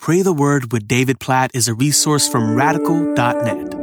Pray the Word with David Platt is a resource from radical.net.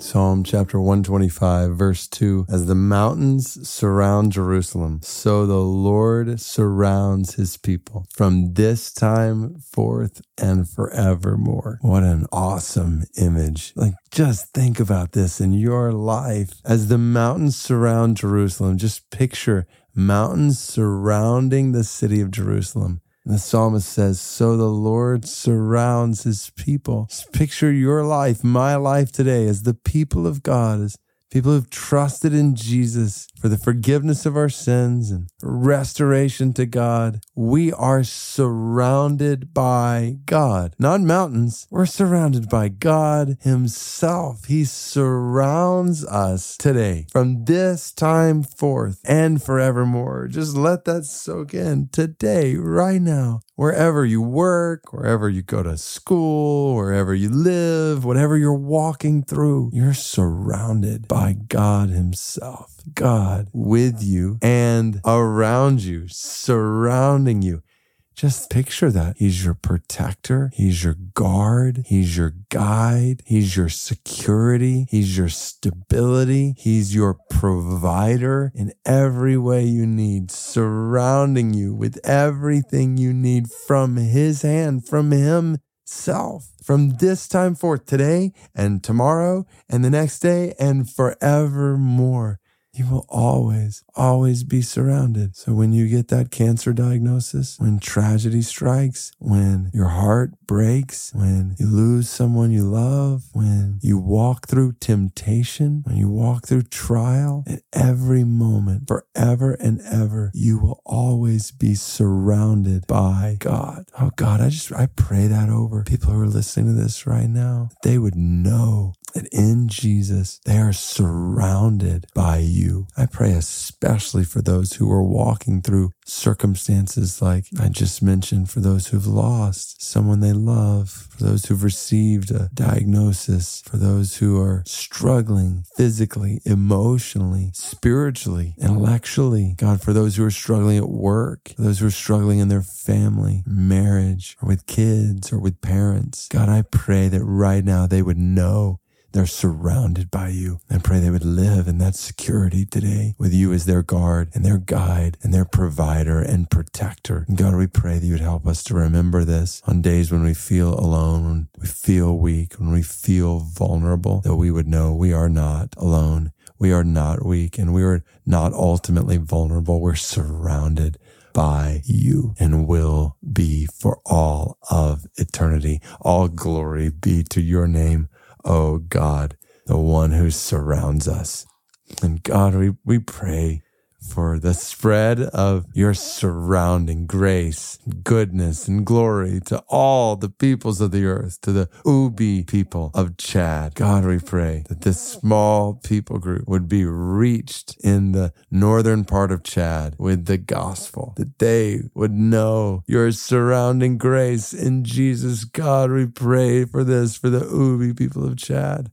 Psalm chapter 125, verse 2 As the mountains surround Jerusalem, so the Lord surrounds his people from this time forth and forevermore. What an awesome image. Like, just think about this in your life. As the mountains surround Jerusalem, just picture mountains surrounding the city of Jerusalem. And the psalmist says, So the Lord surrounds his people. Picture your life, my life today, as the people of God, as people who've trusted in Jesus for the forgiveness of our sins and restoration to God. We are surrounded by God, not mountains. We're surrounded by God Himself. He surrounds us today from this time forth and forevermore. Just let that soak in today, right now. Wherever you work, wherever you go to school, wherever you live, whatever you're walking through, you're surrounded by God Himself. God with you and around you, surrounding you. Just picture that. He's your protector. He's your guard. He's your guide. He's your security. He's your stability. He's your provider in every way you need, surrounding you with everything you need from his hand, from himself, from this time forth, today and tomorrow and the next day and forevermore you will always, always be surrounded. So when you get that cancer diagnosis, when tragedy strikes, when your heart breaks, when you lose someone you love, when you walk through temptation, when you walk through trial, at every moment, forever and ever, you will always be surrounded by God. Oh God, I just, I pray that over people who are listening to this right now. They would know that in Jesus, they are surrounded by you. I pray especially for those who are walking through circumstances like I just mentioned, for those who've lost someone they love, for those who've received a diagnosis, for those who are struggling physically, emotionally, spiritually, intellectually. God, for those who are struggling at work, for those who are struggling in their family, marriage, or with kids, or with parents. God, I pray that right now they would know they're surrounded by you. I pray they would live in that security today with you as their guard and their guide and their provider and protector. And God, we pray that you would help us to remember this on days when we feel alone, when we feel weak, when we feel vulnerable, that we would know we are not alone. We are not weak and we are not ultimately vulnerable. We're surrounded by you and will be for all of eternity. All glory be to your name. Oh God, the one who surrounds us. And God, we, we pray for the spread of your surrounding grace, goodness, and glory to all the peoples of the earth, to the Ubi people of Chad. God, we pray that this small people group would be reached in the northern part of Chad with the gospel, that they would know your surrounding grace in Jesus. God, we pray for this, for the Ubi people of Chad,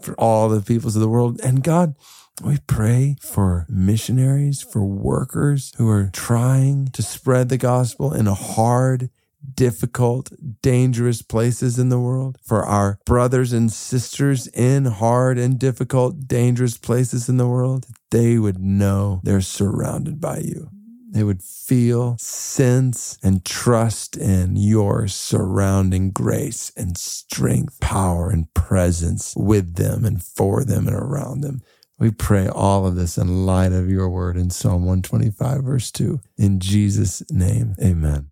for all the peoples of the world. And God, we pray for missionaries, for workers who are trying to spread the gospel in a hard, difficult, dangerous places in the world, for our brothers and sisters in hard and difficult, dangerous places in the world, they would know they're surrounded by you. They would feel, sense, and trust in your surrounding grace and strength, power, and presence with them and for them and around them. We pray all of this in light of your word in Psalm 125, verse 2. In Jesus' name, amen.